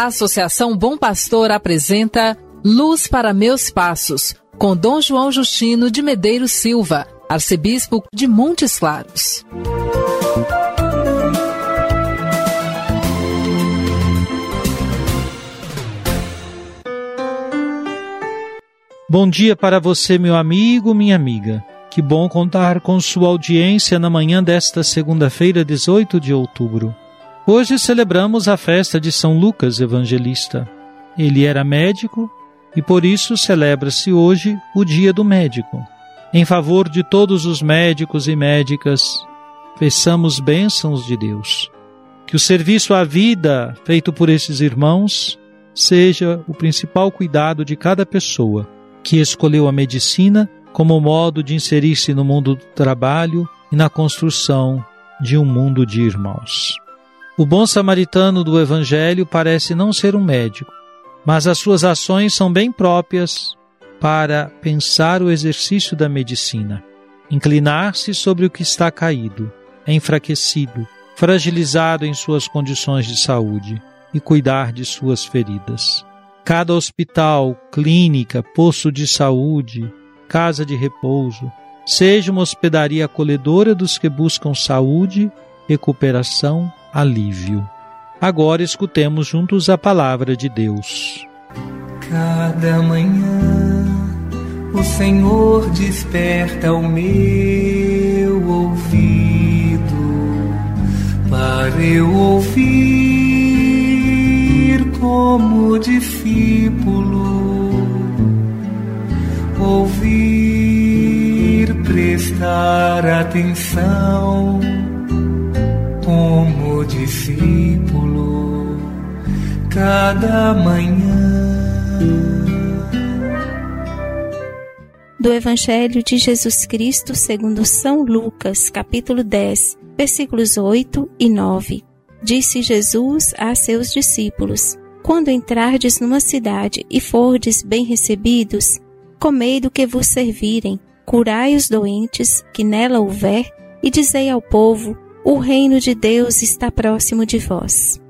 A Associação Bom Pastor apresenta Luz para Meus Passos, com Dom João Justino de Medeiros Silva, arcebispo de Montes Claros. Bom dia para você, meu amigo, minha amiga. Que bom contar com sua audiência na manhã desta segunda-feira, 18 de outubro. Hoje celebramos a festa de São Lucas Evangelista. Ele era médico e por isso celebra-se hoje o Dia do Médico. Em favor de todos os médicos e médicas, peçamos bênçãos de Deus. Que o serviço à vida feito por esses irmãos seja o principal cuidado de cada pessoa que escolheu a medicina como modo de inserir-se no mundo do trabalho e na construção de um mundo de irmãos. O bom samaritano do Evangelho parece não ser um médico, mas as suas ações são bem próprias para pensar o exercício da medicina, inclinar-se sobre o que está caído, enfraquecido, fragilizado em suas condições de saúde e cuidar de suas feridas. Cada hospital, clínica, posto de saúde, casa de repouso, seja uma hospedaria acolhedora dos que buscam saúde, recuperação, alívio. Agora escutemos juntos a palavra de Deus. Cada manhã o Senhor desperta o meu ouvido para eu ouvir como discípulo, ouvir, prestar atenção como discípulo cada manhã. Do Evangelho de Jesus Cristo segundo São Lucas, capítulo 10, versículos 8 e 9. Disse Jesus a seus discípulos: Quando entrardes numa cidade e fordes bem recebidos, comei do que vos servirem, curai os doentes que nela houver, e dizei ao povo: o reino de Deus está próximo de vós.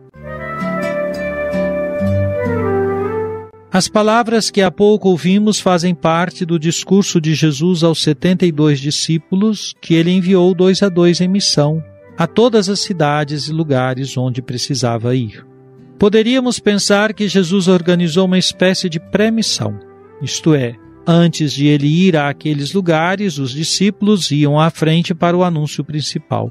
As palavras que há pouco ouvimos fazem parte do discurso de Jesus aos 72 discípulos que ele enviou dois a dois em missão a todas as cidades e lugares onde precisava ir. Poderíamos pensar que Jesus organizou uma espécie de pré-missão, isto é, antes de ele ir àqueles lugares, os discípulos iam à frente para o anúncio principal.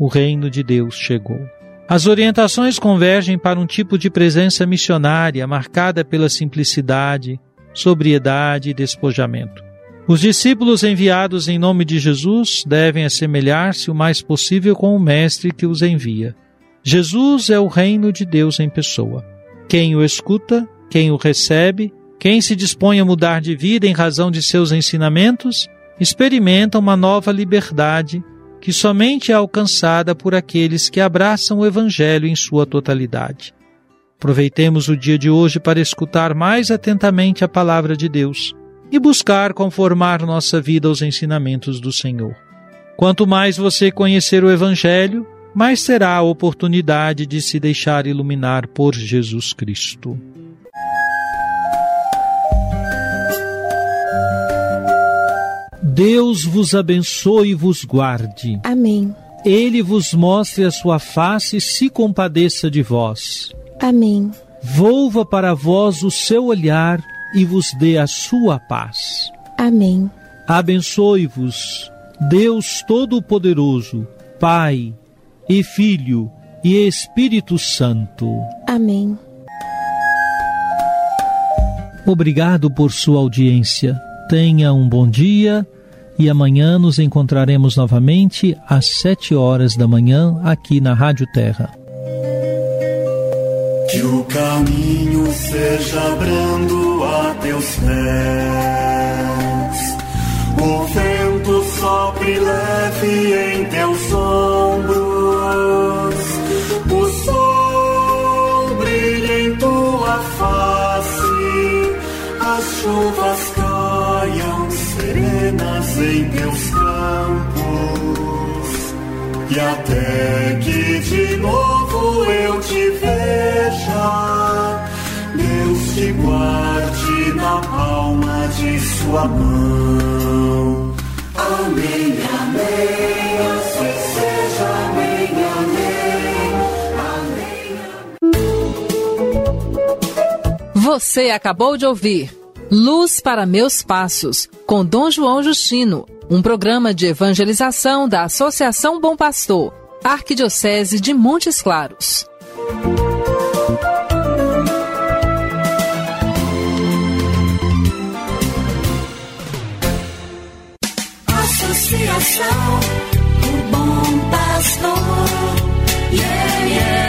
O reino de Deus chegou. As orientações convergem para um tipo de presença missionária marcada pela simplicidade, sobriedade e despojamento. Os discípulos enviados em nome de Jesus devem assemelhar-se o mais possível com o Mestre que os envia. Jesus é o reino de Deus em pessoa. Quem o escuta, quem o recebe, quem se dispõe a mudar de vida em razão de seus ensinamentos, experimenta uma nova liberdade que somente é alcançada por aqueles que abraçam o Evangelho em sua totalidade. Aproveitemos o dia de hoje para escutar mais atentamente a palavra de Deus e buscar conformar nossa vida aos ensinamentos do Senhor. Quanto mais você conhecer o Evangelho, mais terá a oportunidade de se deixar iluminar por Jesus Cristo. Deus vos abençoe e vos guarde. Amém. Ele vos mostre a sua face e se compadeça de vós. Amém. Volva para vós o seu olhar e vos dê a sua paz. Amém. Abençoe-vos, Deus Todo-Poderoso, Pai e Filho e Espírito Santo. Amém. Obrigado por sua audiência. Tenha um bom dia e amanhã nos encontraremos novamente às sete horas da manhã aqui na Rádio Terra. Que o caminho seja brando a teus pés. O vento sopre leve em teus ombros. O sol brilha em tua face. As chuvas caiam serenas em teus campos. E até que de novo eu te veja, Deus te guarde na palma de sua mão. Amém, amém, assim seja, amém, amém, amém. Você acabou de ouvir Luz para Meus Passos, com Dom João Justino, um programa de evangelização da Associação Bom Pastor, Arquidiocese de Montes Claros. Associação do Bom Pastor, yeah, yeah.